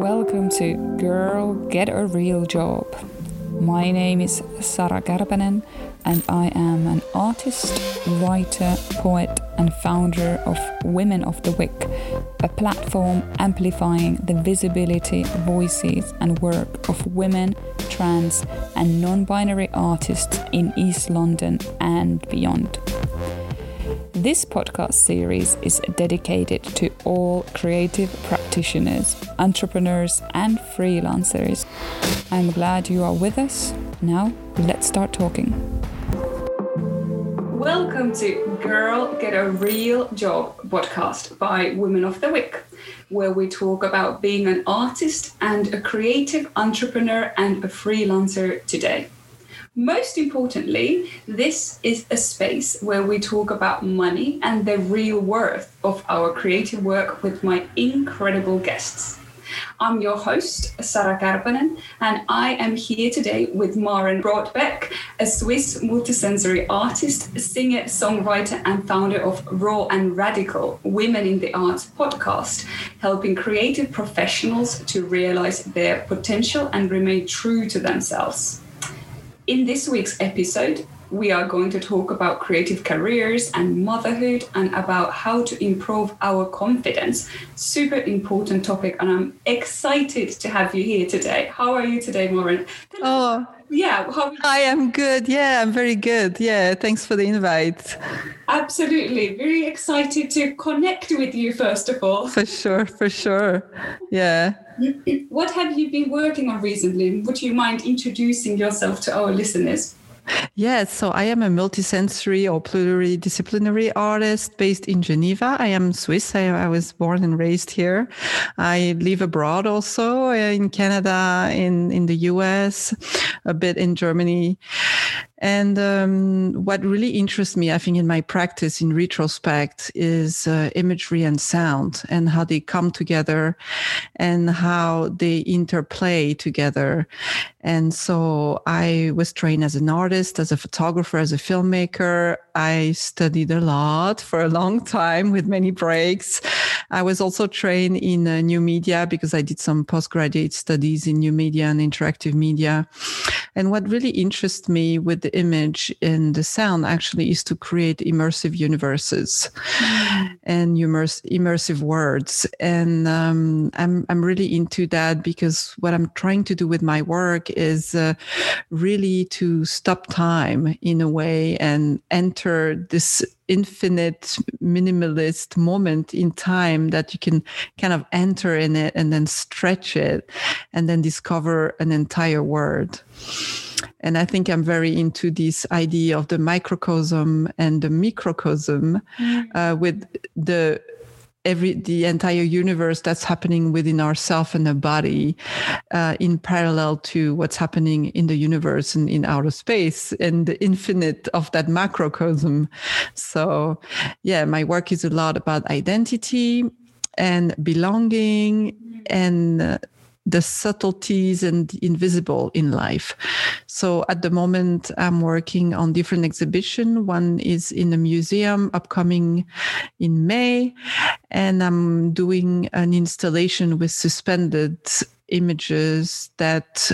welcome to Girl Get a Real Job. My name is Sara Kärpänen, and I am an artist, writer, poet, and founder of Women of the Wick, a platform amplifying the visibility, voices, and work of women, trans, and non binary artists in East London and beyond. This podcast series is dedicated to all creative practitioners, entrepreneurs, and freelancers. I'm glad you are with us. Now, let's start talking. Welcome to Girl Get a Real Job podcast by Women of the Wick, where we talk about being an artist and a creative entrepreneur and a freelancer today. Most importantly, this is a space where we talk about money and the real worth of our creative work with my incredible guests. I'm your host, Sarah Kärpänen, and I am here today with Maren Brodbeck, a Swiss multisensory artist, singer, songwriter, and founder of Raw and Radical Women in the Arts podcast, helping creative professionals to realize their potential and remain true to themselves. In this week's episode, we are going to talk about creative careers and motherhood and about how to improve our confidence. Super important topic, and I'm excited to have you here today. How are you today, Maren? Oh, yeah. How- I am good. Yeah, I'm very good. Yeah, thanks for the invite. Absolutely. Very excited to connect with you, first of all. For sure, for sure. Yeah. What have you been working on recently? Would you mind introducing yourself to our listeners? Yes, so I am a multisensory or pluridisciplinary artist based in Geneva. I am Swiss. I, I, was born and raised here. I live abroad also uh, in Canada, in, in the US, a bit in Germany. And um, what really interests me, I think, in my practice in retrospect is uh, imagery and sound and how they come together and how they interplay together. And so I was trained as an artist, as a photographer, as a filmmaker. I studied a lot for a long time with many breaks. I was also trained in uh, new media because I did some postgraduate studies in new media and interactive media. And what really interests me with the image and the sound actually is to create immersive universes mm. and immerse, immersive words. And um, I'm, I'm really into that because what I'm trying to do with my work is uh, really to stop time in a way and enter this infinite minimalist moment in time that you can kind of enter in it and then stretch it and then discover an entire world. And I think I'm very into this idea of the microcosm and the macrocosm mm. uh, with the every the entire universe that's happening within ourself and the body uh, in parallel to what's happening in the universe and in outer space and the infinite of that macrocosm. So yeah my work is a lot about identity and belonging and uh, the subtleties and invisible in life. So at the moment, I'm working on different exhibition. One is in a museum upcoming in May, and I'm doing an installation with suspended images that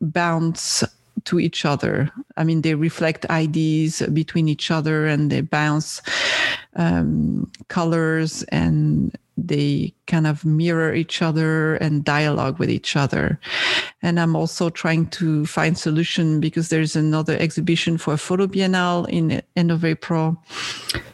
bounce to each other. I mean, they reflect ideas between each other and they bounce um, colors and they kind of mirror each other and dialogue with each other. And I'm also trying to find solution because there's another exhibition for a photo biennale in end of April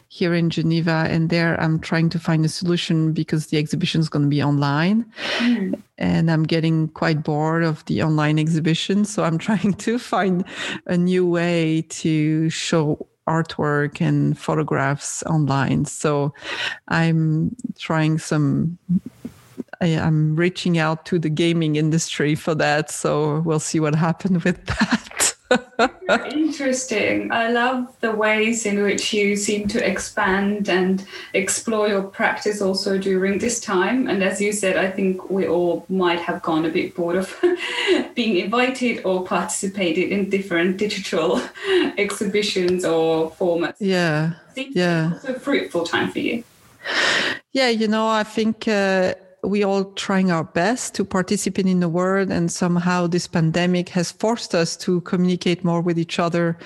here in Geneva. And there I'm trying to find a solution because the exhibition is going to be online. Mm. And I'm getting quite bored of the online exhibition. So I'm trying to find a new way to show artwork and photographs online. So I'm trying some. I, am reaching out to the gaming industry for that. So we'll see what happens with that. Interesting. I love the ways in which you seem to expand and explore your practice also during this time. And as you said, I think we all might have gone a bit bored of being invited or participated in different digital exhibitions or formats. Yeah. Yeah. It's a fruitful time for you. Yeah, you know, I think. Uh, we all trying our best to participate in the world and somehow this pandemic has forced us to communicate more with each other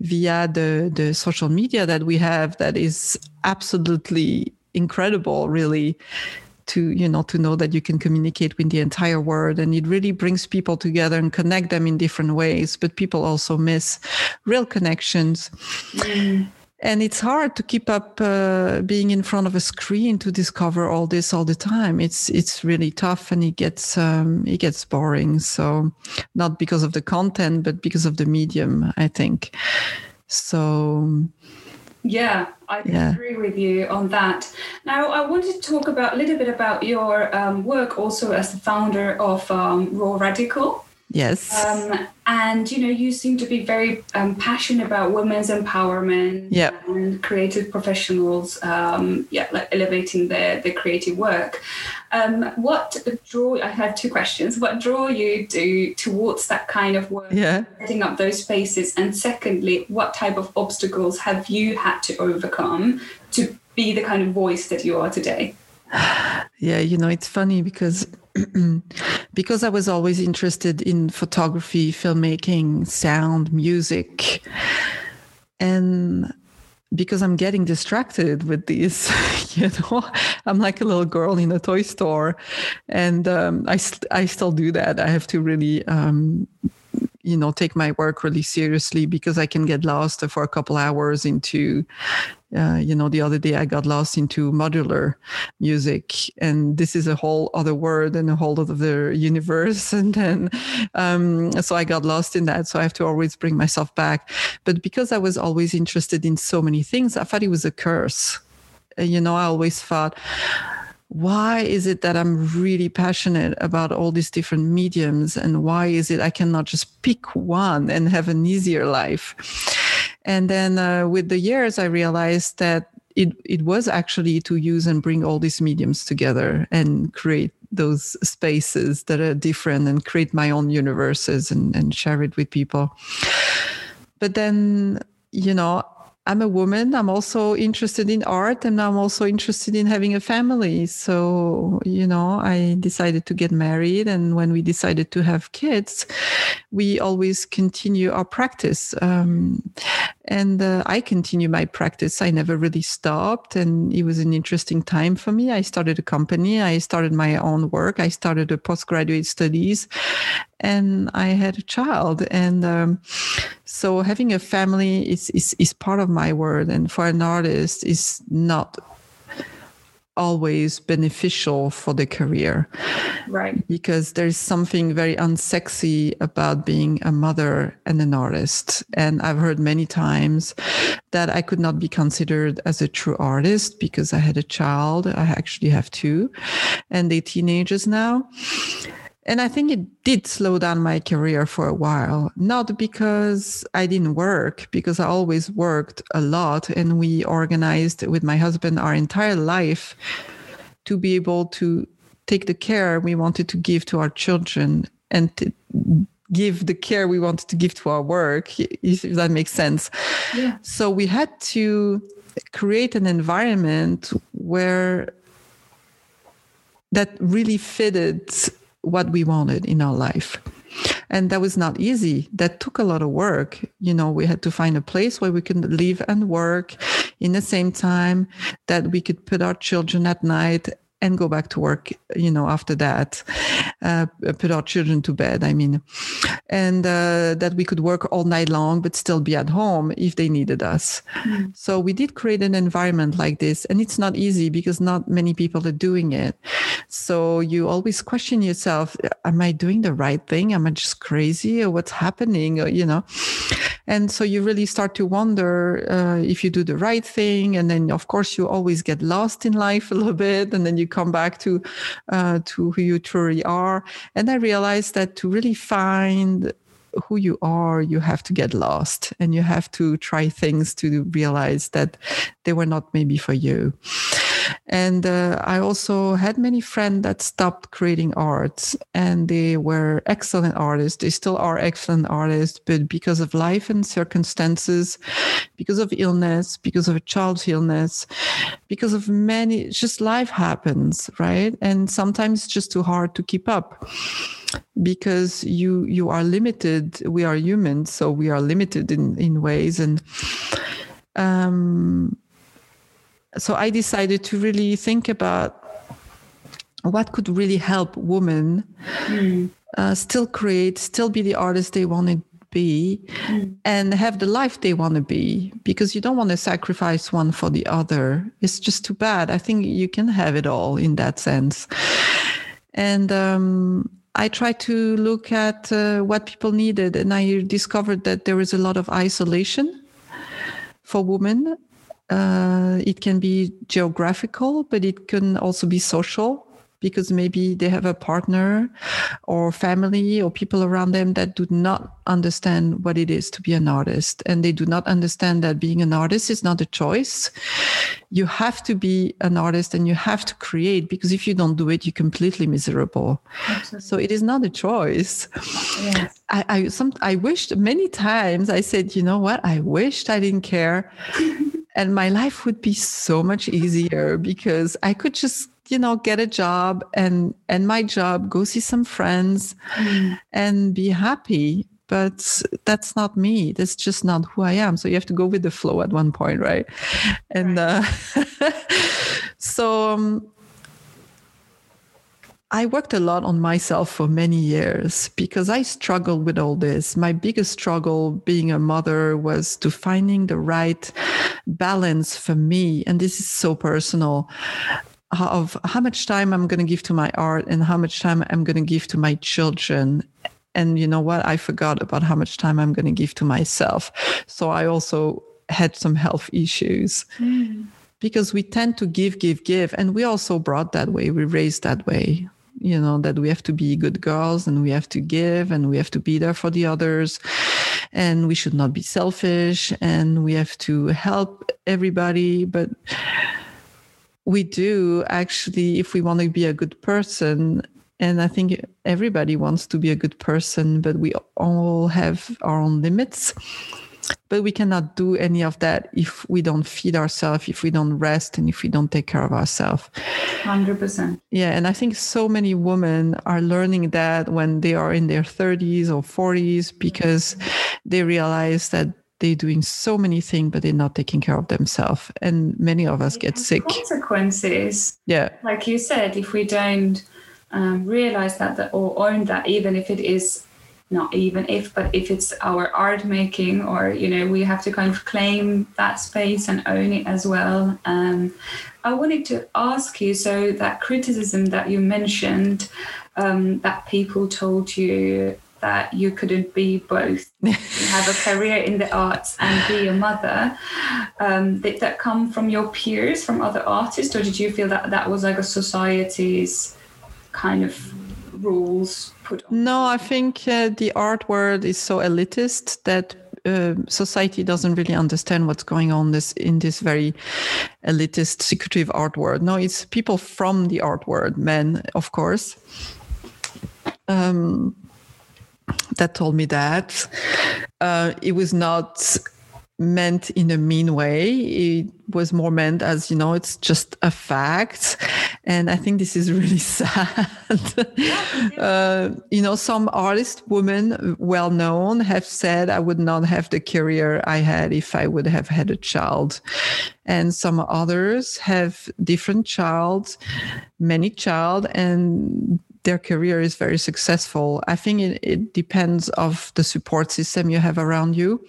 via the the social media that we have that is absolutely incredible really to you know to know that you can communicate with the entire world. And it really brings people together and connect them in different ways but people also miss real connections. Mm and it's hard to keep up uh, being in front of a screen to discover all this all the time it's it's really tough and it gets um, it gets boring so not because of the content but because of the medium i think so yeah, I yeah. agree with you on that. Now, I wanted to talk about a little bit about your um, work also as the founder of um, Raw Radical. Yes. Um, and you know, you seem to be very um, passionate about women's empowerment yep. and creative professionals. Um, yeah, like elevating their their creative work. Um, what draw? I have two questions. What draw you do towards that kind of work? Yeah. Setting up those spaces, and secondly, what type of obstacles have you had to overcome to be the kind of voice that you are today? Yeah, you know, it's funny because because I was always interested in photography, filmmaking, sound, music, and because I'm getting distracted with these, you know, I'm like a little girl in a toy store, and um, I I still do that. I have to really um, you know take my work really seriously because i can get lost for a couple hours into uh, you know the other day i got lost into modular music. And this is a whole other world and a whole other universe. And then um, so i got lost in that. So i have to always bring myself back. But because i was always interested in so many things i thought it was a curse. You know i always thought why is it that I'm really passionate about all these different mediums? And why is it I cannot just pick one and have an easier life? And then uh, with the years, I realized that it, it was actually to use and bring all these mediums together and create those spaces that are different and create my own universes and, and share it with people. But then, you know, I'm a woman. I'm also interested in art and I'm also interested in having a family. So, you know, I decided to get married. And when we decided to have kids, we always continue our practice. Um, and uh, I continue my practice. I never really stopped. And it was an interesting time for me. I started a company, I started my own work, I started a postgraduate studies, and I had a child. And um, so having a family is, is, is part of my world. And for an artist, is not always beneficial for the career. Right. Because there's something very unsexy about being a mother and an artist. And I've heard many times that I could not be considered as a true artist because I had a child. I actually have two, and they're teenagers now. And I think it did slow down my career for a while, not because I didn't work, because I always worked a lot and we organized with my husband our entire life to be able to take the care we wanted to give to our children and to give the care we wanted to give to our work, if that makes sense. Yeah. So we had to create an environment where that really fitted what we wanted in our life. And that was not easy. That took a lot of work. You know, we had to find a place where we could live and work in the same time, that we could put our children at night and go back to work, you know, after that, uh, put our children to bed, I mean, and uh, that we could work all night long, but still be at home if they needed us. Mm. So we did create an environment like this. And it's not easy because not many people are doing it. So you always question yourself, am I doing the right thing? Am I just crazy or what's happening? Or, you know, and so you really start to wonder uh, if you do the right thing. And then, of course, you always get lost in life a little bit. And then you come back to, uh, to who you truly are. And I realized that to really find who you are, you have to get lost and you have to try things to realize that they were not maybe for you. And uh, I also had many friends that stopped creating art and they were excellent artists. They still are excellent artists, but because of life and circumstances, because of illness, because of a child's illness, because of many, just life happens, right? And sometimes it's just too hard to keep up because you you are limited we are humans so we are limited in in ways and um so I decided to really think about what could really help women mm. uh, still create, still be the artist they want to be, mm. and have the life they want to be. Because you don't want to sacrifice one for the other. It's just too bad. I think you can have it all in that sense. And um, I tried to look at uh, what people needed, and I discovered that there is a lot of isolation for women uh, it can be geographical, but it can also be social because maybe they have a partner or family or people around them that do not understand what it is to be an artist. And they do not understand that being an artist is not a choice. You have to be an artist and you have to create because if you don't do it, you're completely miserable. Absolutely. So it is not a choice. Yes. I, I, some, I wished many times I said, you know what? I wished I didn't care. And my life would be so much easier because I could just you know get a job and and my job go see some friends mm. and be happy but that's not me that's just not who i am so you have to go with the flow at one point right and right. Uh, so um, I worked a lot on myself for many years because I struggled with all this. My biggest struggle being a mother was to finding the right balance for me. And this is so personal of how much time I'm going to give to my art and how much time I'm going to give to my children. And you know what? I forgot about how much time I'm going to give to myself. So I also had some health issues. Mm. Because we tend to give, give, give. And we also brought that way. We raised that way you know that we have to be good girls and we have to give and we have to be there for the others and we should not be selfish and we have to help everybody. But we do actually if we want to be a good person and i think everybody wants to be a good person but we all have our own limits but we cannot do any of that if we don't feed ourselves if we don't rest and if we don't take care of ourselves. 100% yeah and i think so many women are learning that when they are in their 30s or 40s because they realize that they're doing so many things but they're not taking care of themselves. And many of us get sick. consequences. Yeah. Like you said if we don't um, realize that or own that even if it is not even if, but if it's our art making, or you know, we have to kind of claim that space and own it as well. Um, I wanted to ask you so that criticism that you mentioned, um, that people told you that you couldn't be both, have a career in the arts and be a mother. Um, did that come from your peers, from other artists, or did you feel that that was like a society's kind of rules put on? No, I think uh, the art world is so elitist that uh, society doesn't really understand what's going on this in this very elitist secretive art world. No, it's people from the art world, men, of course. Um, that told me that uh, it was not meant in a mean way. It was more meant as, you know, it's just a fact. And I think this is really sad. uh, you know, some artist women, well known, have said, I would not have the career I had if I would have had a child. And some others have different child, many child, and their career is very successful. I think it, it, depends of the support system you have around you,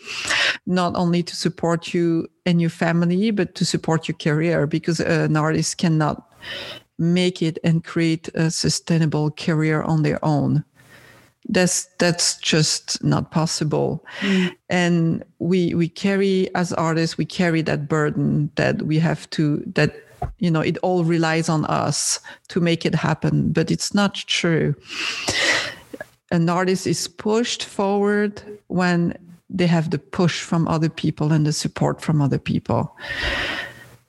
not only to support you and your family, but to support your career because an artist cannot make it and create a sustainable career on their own. That's that's just not possible. Mm. And we we carry as artists, we carry that burden that we have to that you know it all relies on us to make it happen but it's not true an artist is pushed forward when they have the push from other people and the support from other people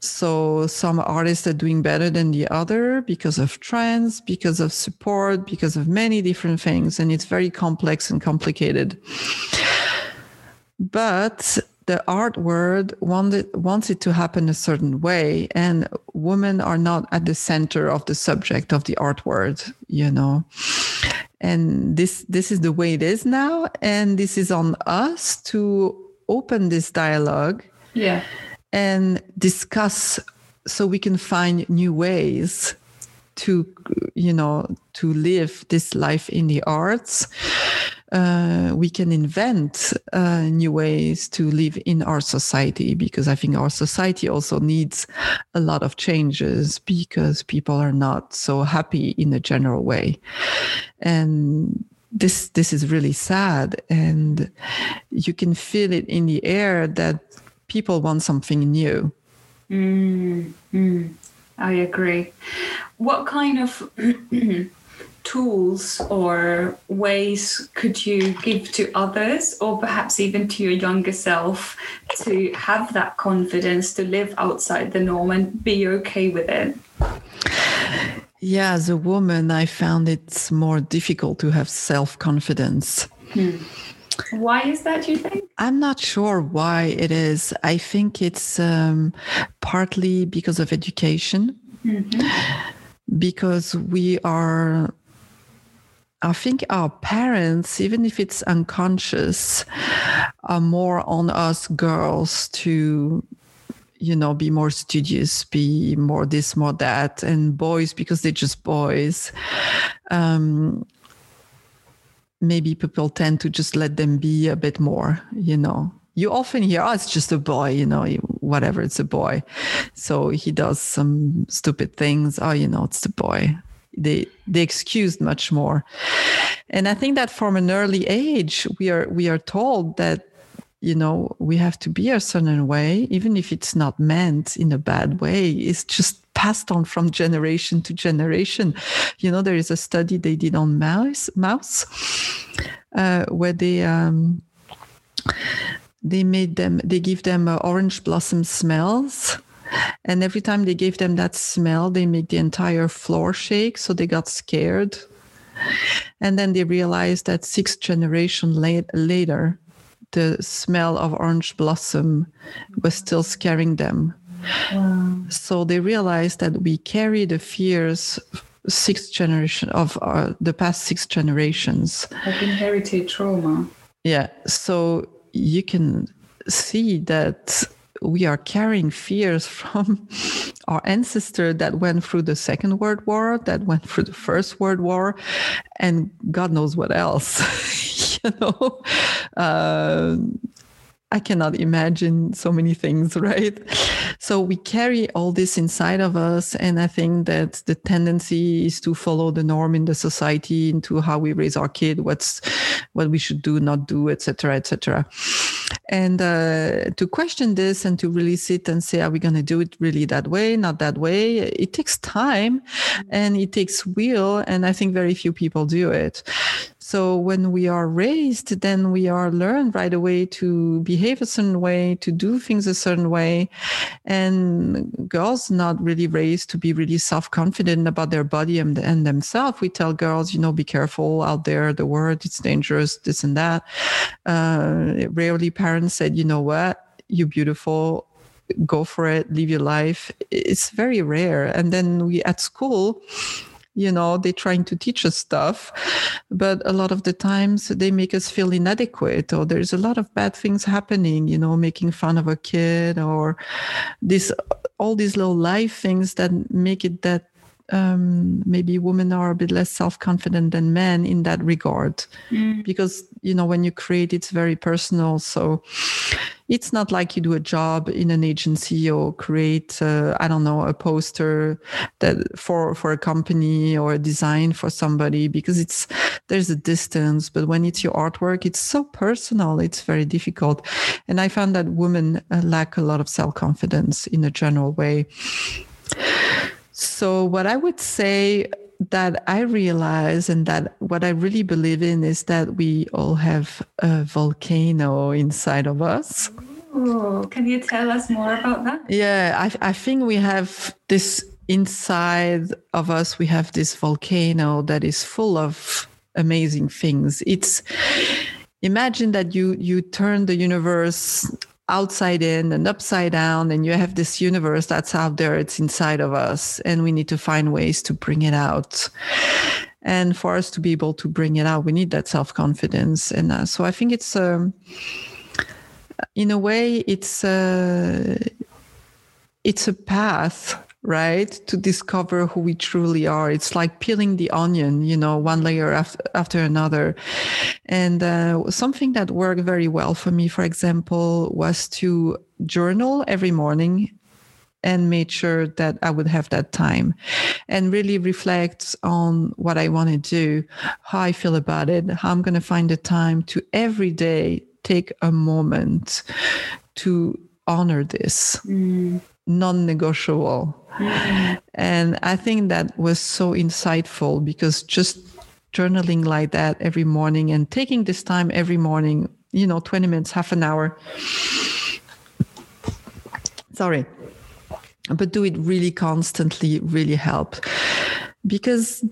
So some artists are doing better than the other because of trends, because of support, because of many different things. And it's very complex and complicated. But the art world wanted, wants it to happen a certain way. And women are not at the center of the subject of the art world, you know. And this this is the way it is now. And this is on us to open this dialogue. Yeah and discuss so we can find new ways to you know to live this life in the arts uh, we can invent uh, new ways to live in our society because i think our society also needs a lot of changes because people are not so happy in a general way and this this is really sad and you can feel it in the air that people want something new. Mm, mm, I agree. What kind of tools or ways could you give to others, or perhaps even to your younger self, to have that confidence to live outside the norm and be okay with it? Yeah, as a woman, I found it's more difficult to have self confidence. Hmm. Why is that, you think? I'm not sure why it is. I think it's um, partly because of education, mm-hmm. because we are. I think our parents, even if it's unconscious, are more on us girls to you know be more studious be more this more that and boys because they're just boys um, maybe people tend to just let them be a bit more, you know. You often hear, oh, it's just a boy, you know, whatever, it's a boy. So he does some stupid things. Oh, you know, it's the boy. They they excused much more. And I think that from an early age, we are we are told that you know we have to be a certain way even if it's not meant in a bad way it's just passed on from generation to generation. You know, there is a study they did on mouse, mouse, uh, where they um, they made them, they give them uh, orange blossom smells. And every time they gave them that smell, they made the entire floor shake. So they got scared. And then they realized that six generation late, later, the smell of orange blossom was still scaring them. So they realized that we carry the fears six generation of uh, the past six generations. Like inherited trauma. Yeah. So you can see that we are carrying fears from our ancestor that went through the second world war that went through the first world war and god knows what else you know uh, i cannot imagine so many things right so we carry all this inside of us. And I think that the tendency is to follow the norm in the society into how we raise our kid, what's what we should do, not do, etc., etc. And uh, to question this and to release it and say, are we going to do it really that way, not that way? It takes time and it takes will. And I think very few people do it. So when we are raised, then we are learned right away to behave a certain way, to do things a certain way. And girls not really raised to be really self-confident about their body and, and themselves. We tell girls, you know, be careful out there, the world, it's dangerous, this and that. Uh, rarely parents said, you know what, you're beautiful, go for it, live your life. It's very rare. And then we at school, you know they're trying to teach us stuff but a lot of the times they make us feel inadequate or there's a lot of bad things happening you know making fun of a kid or this all these little life things that make it that um, maybe women are a bit less self-confident than men in that regard. Mm. because you know when you create it's very personal. So it's not like you do a job in an agency or create uh, i don't know a poster that for for a company or a design for somebody because it's there's a distance. But when it's your artwork it's so personal it's very difficult. And i found that women uh, lack a lot of self-confidence in a general way so, what I would say that I realize and that what I really believe in is that we all have a volcano inside of us. Oh, can you tell us more about that? Yeah, I, I think we have this inside of us, we have this volcano that is full of amazing things. It's imagine that you you turn the universe outside in and upside down and you have this universe that's out there it's inside of us and we need to find ways to bring it out. And for us to be able to bring it out we need that self-confidence. And uh, so i think it's um, in a way it's uh, it's a path right to discover who we truly are it's like peeling the onion you know one layer after, after another and uh, something that worked very well for me for example was to journal every morning and made sure that I would have that time and really reflect on what I want to do, how I feel about it, how I'm going to find the time to every day take a moment to honor this. Mm. Non negotiable. And I think that was so insightful because just journaling like that every morning and taking this time every morning, you know, 20 minutes, half an hour. Sorry. But do it really constantly, really help. Because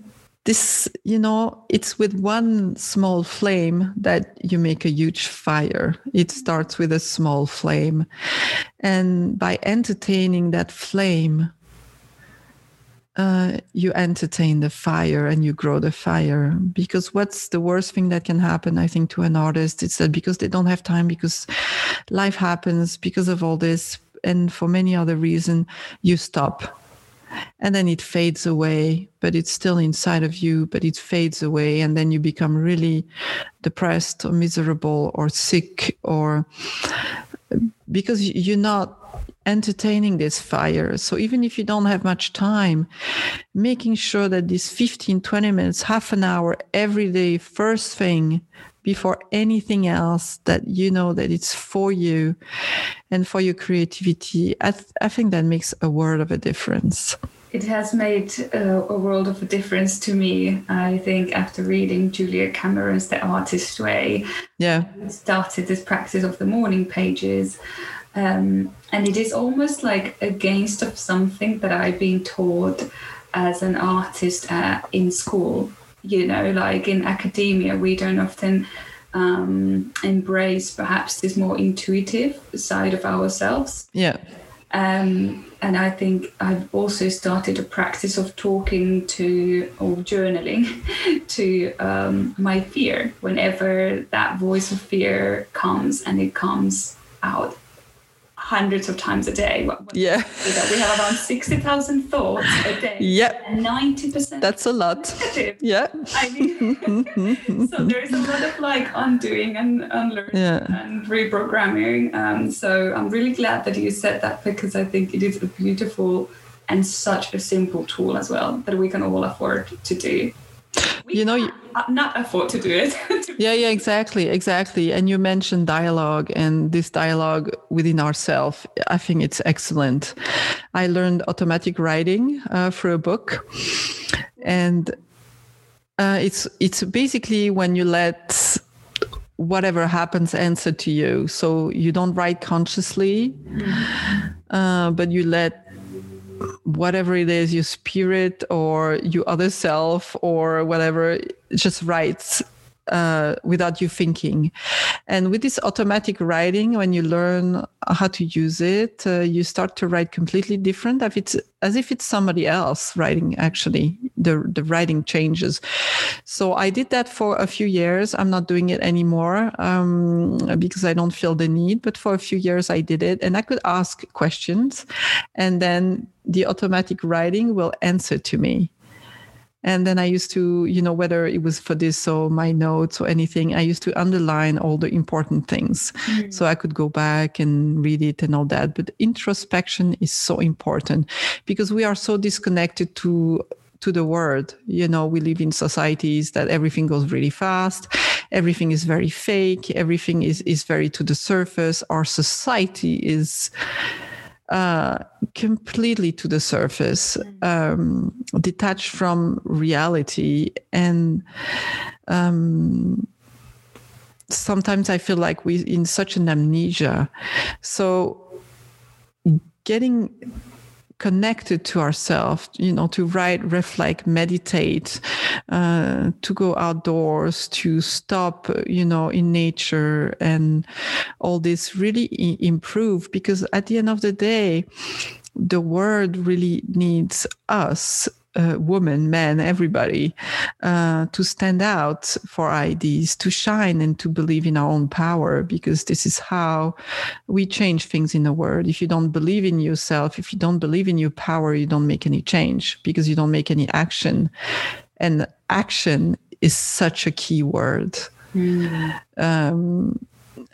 this, you know, it's with one small flame that you make a huge fire. It starts with a small flame. And by entertaining that flame, uh, you entertain the fire and you grow the fire. Because what's the worst thing that can happen, I think, to an artist? It's that because they don't have time, because life happens, because of all this, and for many other reasons, you stop and then it fades away but it's still inside of you but it fades away and then you become really depressed or miserable or sick or because you're not entertaining this fire. So even if you don't have much time making sure that these 15 20 minutes half an hour every day first thing before anything else that you know that it's for you and for your creativity i, th- I think that makes a world of a difference. It has made uh, a world of a difference to me i think after reading julia cameron's the artist way. Yeah. Started this practice of the morning pages um, and it is almost like against of something that i've been taught as an artist uh, in school. You know like in academia we don't often um, embrace perhaps this more intuitive side of ourselves. Yeah. Um, and I think I've also started a practice of talking to or journaling to um, my fear. Whenever that voice of fear comes and it comes out hundreds of times a day. Yeah. we have around 60,000 thoughts a day. Yeah. And 90% That's a lot. Negative. Yeah. I mean, so there's a lot of like undoing and unlearning yeah. and reprogramming. Um, so I'm really glad that you said that because I think it is a beautiful and such a simple tool as well that we can all afford to do. We you know, you, not afford to do it. yeah, yeah, exactly, exactly. And you mentioned dialogue and this dialogue within ourselves. I think it's excellent. I learned automatic writing uh, through a book, and uh, it's it's basically when you let whatever happens answer to you. So you don't write consciously, uh, but you let whatever it is, your spirit or your other self or whatever, just writes uh, without you thinking. And with this automatic writing, when you learn how to use it, uh, you start to write completely different. If it's as if it's somebody else writing. Actually, the the writing changes. So I did that for a few years. I'm not doing it anymore um, because I don't feel the need. But for a few years, I did it, and I could ask questions, and then the automatic writing will answer to me and then I used to, you know, whether it was for this or my notes or anything, I used to underline all the important things. Mm. So I could go back and read it and all that. But introspection is so important because we are so disconnected to to the world. You know, we live in societies that everything goes really fast, everything is very fake, everything is, is very to the surface. Our society is uh, completely to the surface, mm. um, detached from reality, and um, sometimes I feel like we're in such an amnesia. So getting connected to ourselves, you know, to write, reflect, meditate, uh, to go outdoors, to stop, you know, in nature and all this really improve because at the end of the day, the world really needs us uh, women, men, everybody, uh, to stand out for ideas, to shine, and to believe in our own power, because this is how we change things in the world. If you don't believe in yourself, if you don't believe in your power, you don't make any change because you don't make any action. And action is such a key word. Mm. Um,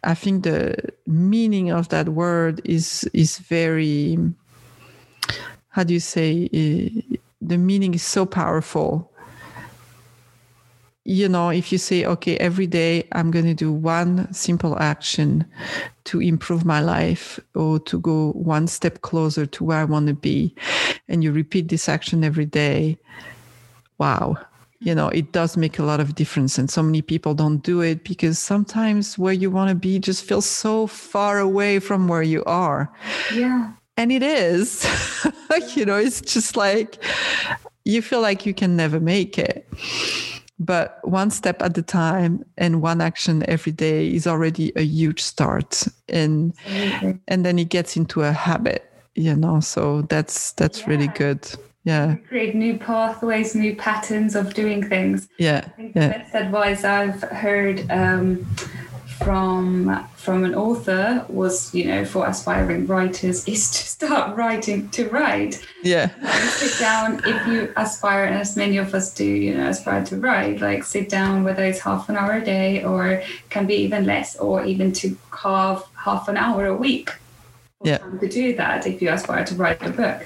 I think the meaning of that word is is very how do you say the meaning is so powerful. You know if you say okay every day i'm going to do one simple action to improve my life or to go one step closer to where i want to be and you repeat this action every day wow. You know it does make a lot of difference and so many people don't do it because sometimes where you want to be just feels so far away from where you are. Yeah and it is. You know it's just like you feel like you can never make it. But one step at a time and one action every day is already a huge start and and then it gets into a habit you know so that's that's yeah. really good. Yeah. Create new pathways new patterns of doing things. Yeah. I think yeah. the best advice i've heard um, from from an author was you know for aspiring writers is to start writing to write. Yeah. Sit down if you aspire and as many of us do you know aspire to write like sit down whether it's half an hour a day or can be even less or even to carve half an hour a week yeah. to do that if you aspire to write a book.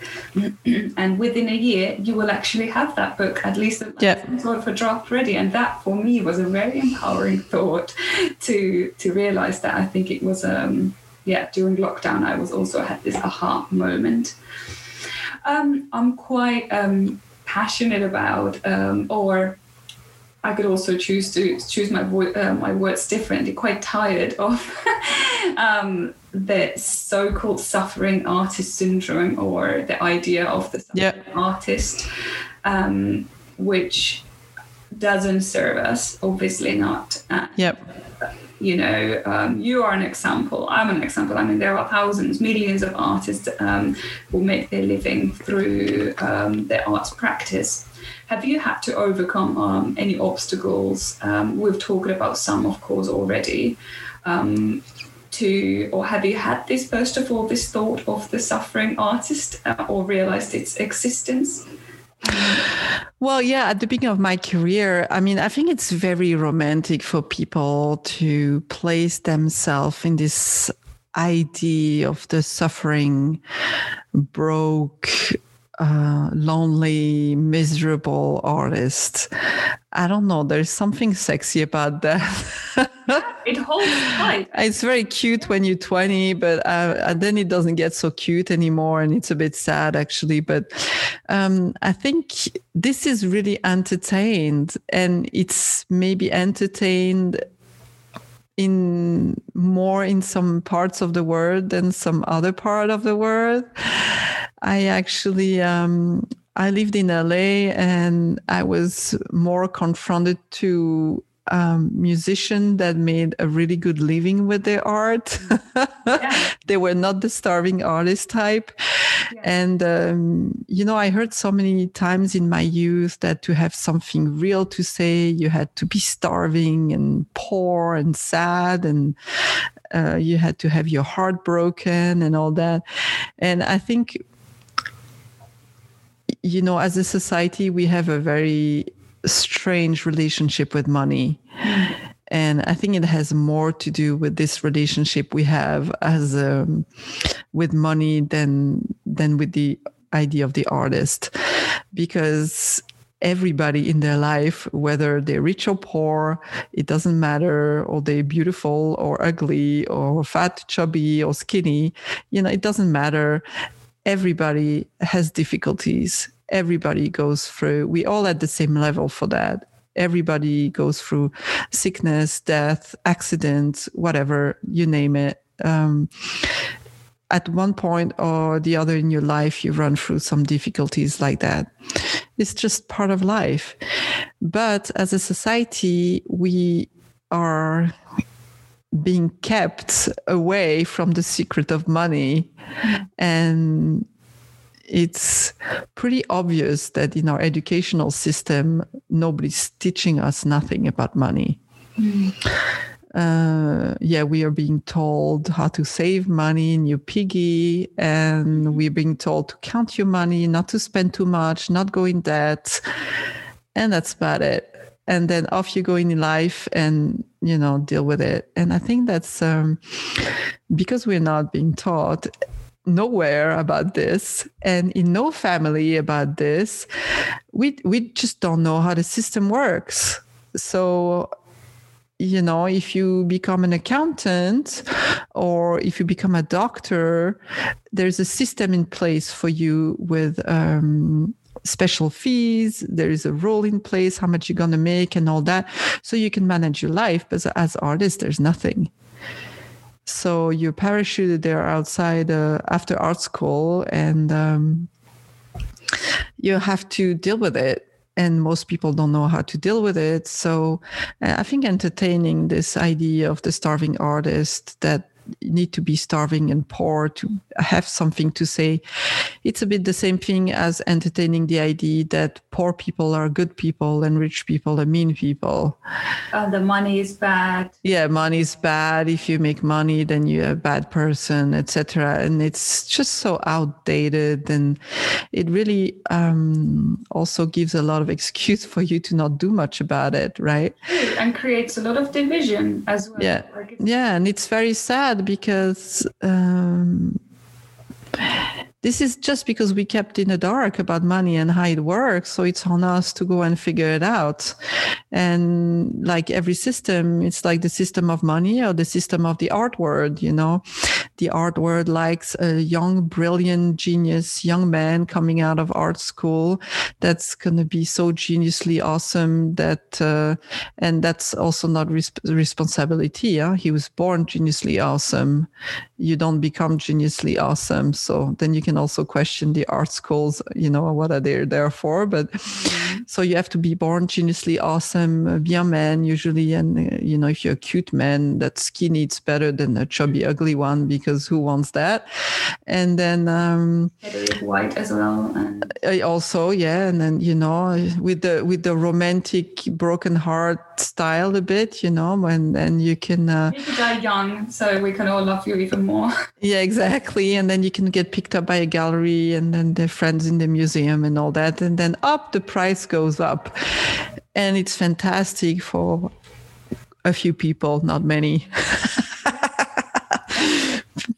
and within a year, you will actually have that book, at least yeah. some sort of a draft ready. And that for me was a very empowering thought to to realize that I think it was um yeah, during lockdown I was also had this aha moment. Um, I'm quite um, passionate about um, or I could also choose to choose my uh, my words differently. Quite tired of um, the so-called suffering artist syndrome, or the idea of the yeah. artist, um, which doesn't serve us. Obviously not. Uh, yep. You know, um, you are an example. I'm an example. I mean, there are thousands, millions of artists um, who make their living through um, their arts practice have you had to overcome um, any obstacles? Um, we've talked about some, of course, already. Um, to, or have you had this first of all, this thought of the suffering artist, uh, or realized its existence? Well, yeah, at the beginning of my career, I mean, I think it's very romantic for people to place themselves in this idea of the suffering, broke, uh, lonely, miserable artist. I don't know. There's something sexy about that. it holds tight. It's very cute when you're 20, but uh, then it doesn't get so cute anymore, and it's a bit sad actually. But um, I think this is really entertained, and it's maybe entertained in more in some parts of the world than some other part of the world. I actually um, I lived in LA and I was more confronted to um, musicians that made a really good living with their art. Yeah. they were not the starving artist type. Yeah. And, um, you know, I heard so many times in my youth that to have something real to say, you had to be starving and poor and sad and uh, you had to have your heart broken and all that. And I think you know, as a society, we have a very strange relationship with money. And I think it has more to do with this relationship we have as um, with money than than with the idea of the artist, because everybody in their life, whether they're rich or poor, it doesn't matter, or they're beautiful or ugly or fat, chubby or skinny, you know, it doesn't matter. Everybody has difficulties everybody goes through. We all at the same level for that. everybody goes through sickness death accident whatever you name it um, at one point or the other in your life, you run through some difficulties like that. It's just part of life. But as a society, we are being kept away from the secret of money. And it's pretty obvious that in our educational system, nobody's teaching us nothing about money. Mm uh, yeah, we are being told how to save money in your piggy, and we're being told to count your money, not to spend too much, not go in debt, and that's about it. And then off you go in life, and you know deal with it. And I think that's um, because we're not being taught nowhere about this and in no family about this we we just don't know how the system works so you know, if you become an accountant or if you become a doctor, there's a system in place for you with um, special fees. There is a rule in place, how much you're going to make and all that. So you can manage your life. But as artists, there's nothing. So you're parachuted there outside uh, after art school and um, you have to deal with it and most people don't know how to deal with it. So uh, I think entertaining this idea of the starving artist that need to be starving and poor to have something to say. It's a bit the same thing as entertaining the idea that poor people are good people and rich people are mean people. Uh, the money is bad. Yeah, money is bad. If you make money, then you're a bad person, etc. And it's just so outdated, and it really um, also gives a lot of excuse for you to not do much about it, right? And creates a lot of division as well. Yeah, yeah, and it's very sad sad because um, this is just because we kept in the dark about money and how it works. So it's on us to go and figure it out. And like every system, it's like the system of money or the system of the art world, you know. The art world likes a young, brilliant, genius young man coming out of art school that's going to be so geniusly awesome that, uh, and that's also not resp- responsibility. Yeah? He was born geniusly awesome. You don't become geniusly awesome. So then you can also question the art schools, you know, what are they there for? But mm-hmm. so you have to be born geniusly awesome, uh, be a man usually. And, uh, you know, if you're a cute man, that skinny it's better than a chubby, ugly one because who wants that? And then, um, white as well. And- also, yeah. And then, you know, with the, with the romantic broken heart style a bit, you know, and then you can, uh, you can die young so we can all love you even more. Yeah, exactly. And then you can get picked up by gallery and then their friends in the museum and all that. And then up the price goes up. And it's fantastic for a few people, not many.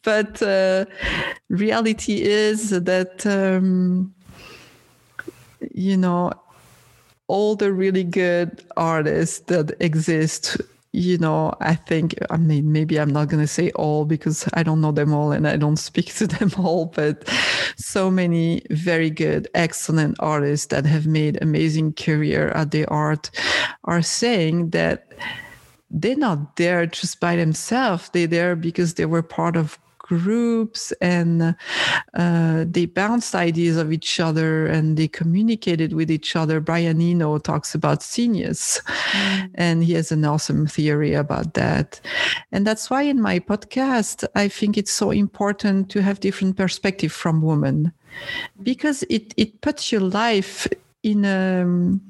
but uh, reality is that, um, you know, all the really good artists that exist you know, I think, I mean, maybe I'm not going to say all because I don't know them all and I don't speak to them all, but so many very good, excellent artists that have made amazing career at the art are saying that they're not there just by themselves. They're there because they were part of groups and uh, they bounced ideas of each other and they communicated with each other. Brian Eno talks about scenius mm. and he has an awesome theory about that. And that's why in my podcast, I think it's so important to have different perspective from women because it, it puts your life in a, um,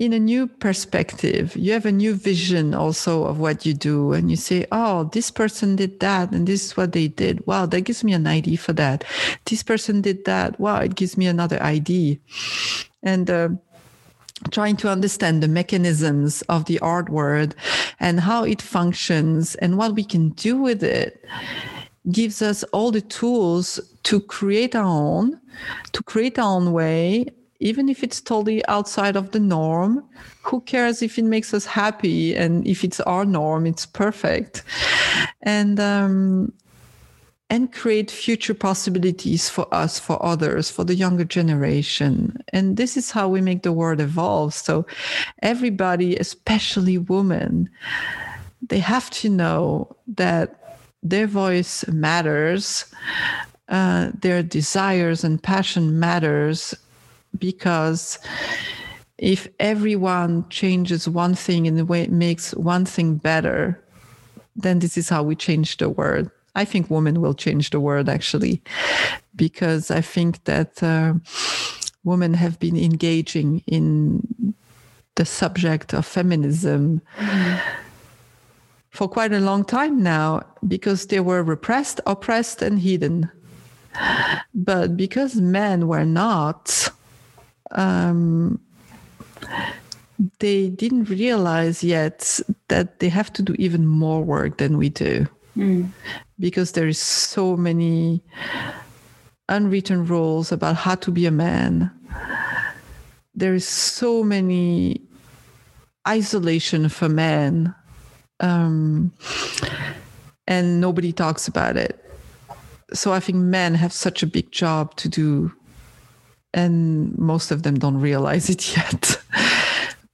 in a new perspective you have a new vision also of what you do and you say oh this person did that and this is what they did. Wow that gives me an idea for that. This person did that. Wow it gives me another idea. And uh, trying to understand the mechanisms of the art world and how it functions and what we can do with it gives us all the tools to create our own to create our own way even if it's totally outside of the norm who cares if it makes us happy and if it's our norm it's perfect and um, and create future possibilities for us, for others, for the younger generation. And this is how we make the world evolve. So, everybody, especially women, they have to know that their voice matters, uh, their desires and passion matters, because if everyone changes one thing in the way it makes one thing better, then this is how we change the world. I think women will change the world actually, because I think that uh, women have been engaging in the subject of feminism for quite a long time now because they were repressed, oppressed, and hidden. But because men were not, um, they didn't realize yet that they have to do even more work than we do. Mm. because there is so many unwritten rules about how to be a man. There is so many isolation for men um, and nobody talks about it. So i think men have such a big job to do and most of them don't realize it yet.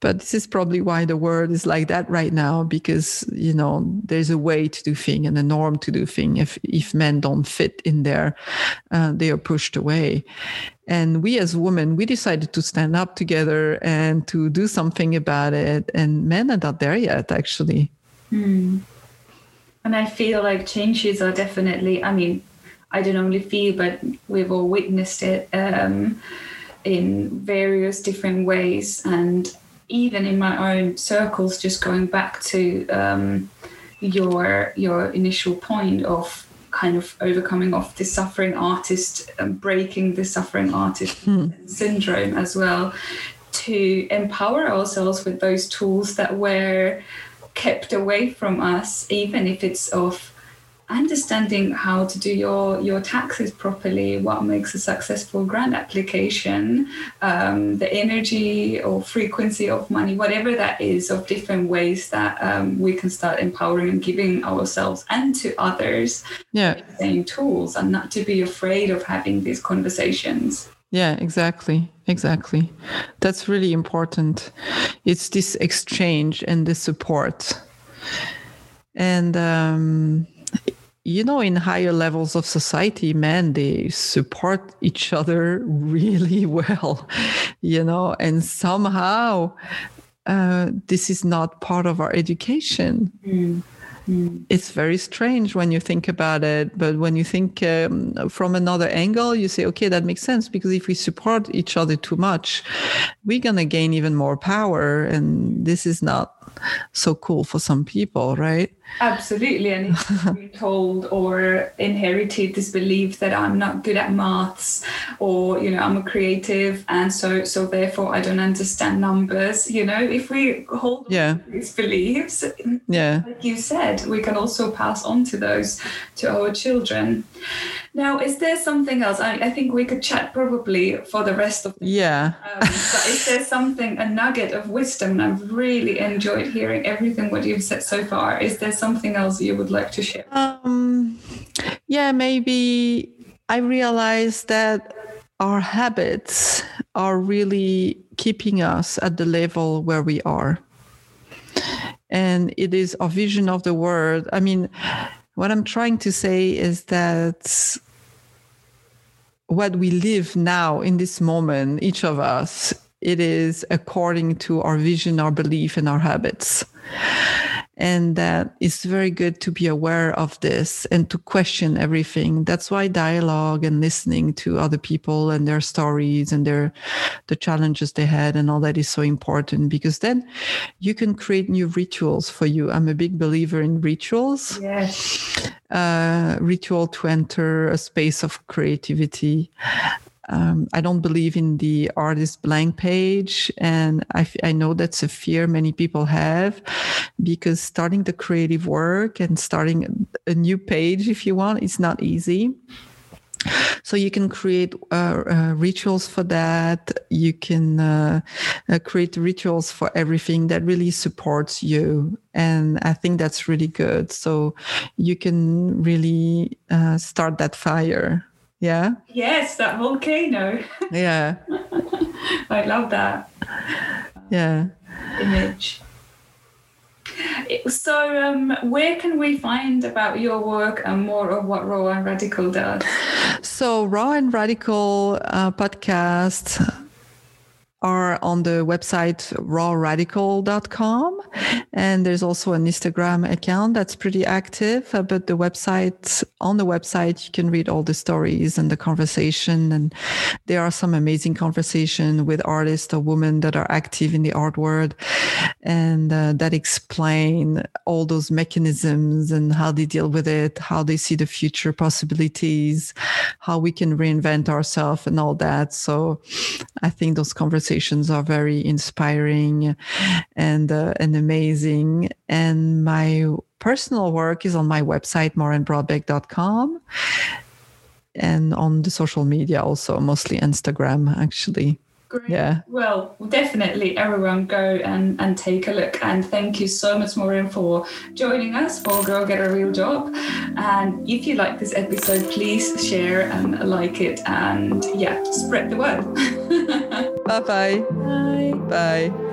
But this is probably why the world is like that right now because you know there's a way to do thing and a norm to do thing if if men don't fit in there uh, they are pushed away. And we as women we decided to stand up together and to do something about it. And men are not there yet actually. Mm. and i feel like changes are definitely i mean i don't only feel but we've all witnessed it um, in various different ways and even in my own circles, just going back to um, your your initial point of kind of overcoming of the suffering artist and breaking the suffering artist hmm. syndrome as well to empower ourselves with those tools that were kept away from us even if it's of understanding how to do your your taxes properly what makes a successful grant application um, the energy or frequency of money whatever that is of different ways that um, we can start empowering and giving ourselves and to others yeah. same tools and not to be afraid of having these conversations. Yeah exactly exactly. That's really important. It's this exchange and the support. And um you know in higher levels of society men they support each other really well you know and somehow uh, this is not part of our education mm. Mm. It's very strange when you think about it, but when you think um, from another angle, you say, okay, that makes sense because if we support each other too much, we're going to gain even more power. And this is not so cool for some people, right? Absolutely. And if told or inherited this belief that I'm not good at maths or, you know, I'm a creative and so so therefore I don't understand numbers, you know, if we hold yeah. these beliefs, yeah. like you said, we can also pass on to those to our children. Now, is there something else? I, I think we could chat probably for the rest of the Yeah. Um, but is there something, a nugget of wisdom? And I've really enjoyed hearing everything what you've said so far. Is there something else you would like to share? Um, yeah, maybe I realized that our habits are really keeping us at the level where we are. And it is our vision of the world. I mean, what I'm trying to say is that what we live now in this moment, each of us, it is according to our vision, our belief, and our habits and that it's very good to be aware of this and to question everything. That's why dialogue and listening to other people and their stories and their the challenges they had and all that is so important because then you can create new rituals for you. I'm a big believer in rituals. Yes. Uh, ritual to enter a space of creativity um, I don't believe in the artist blank page. And I, I know that's a fear many people have because starting the creative work and starting a new page, if you want, is not easy. so you can create uh, uh, rituals for that you can uh, uh, create rituals for everything that really supports you and i think that's really good so you can really uh, start that fire yeah? Yes that volcano. Yeah. I love that. Yeah. Image. So, um, where can we find about your work and more of what Raw and Radical does? So, Raw and Radical uh, podcast are on the website rawradical.com. And there's also an Instagram account that's pretty active. Uh, but the website, on the website, you can read all the stories and the conversation. And there are some amazing conversation with artists or women that are active in the art world and uh, that explain all those mechanisms and how they deal with it, how they see the future possibilities, how we can reinvent ourselves and all that. So I think those conversations conversations are very inspiring and uh, and amazing. And my personal work is on my website, maureenbrodbeck.com and on the social media also, mostly Instagram, actually. Great. Yeah. Well, definitely everyone go and, and take a look. And thank you so much, Maureen, for joining us for Girl Get a Real Job. And if you like this episode, please share and like it and yeah, spread the word. Bye-bye. Bye. Bye.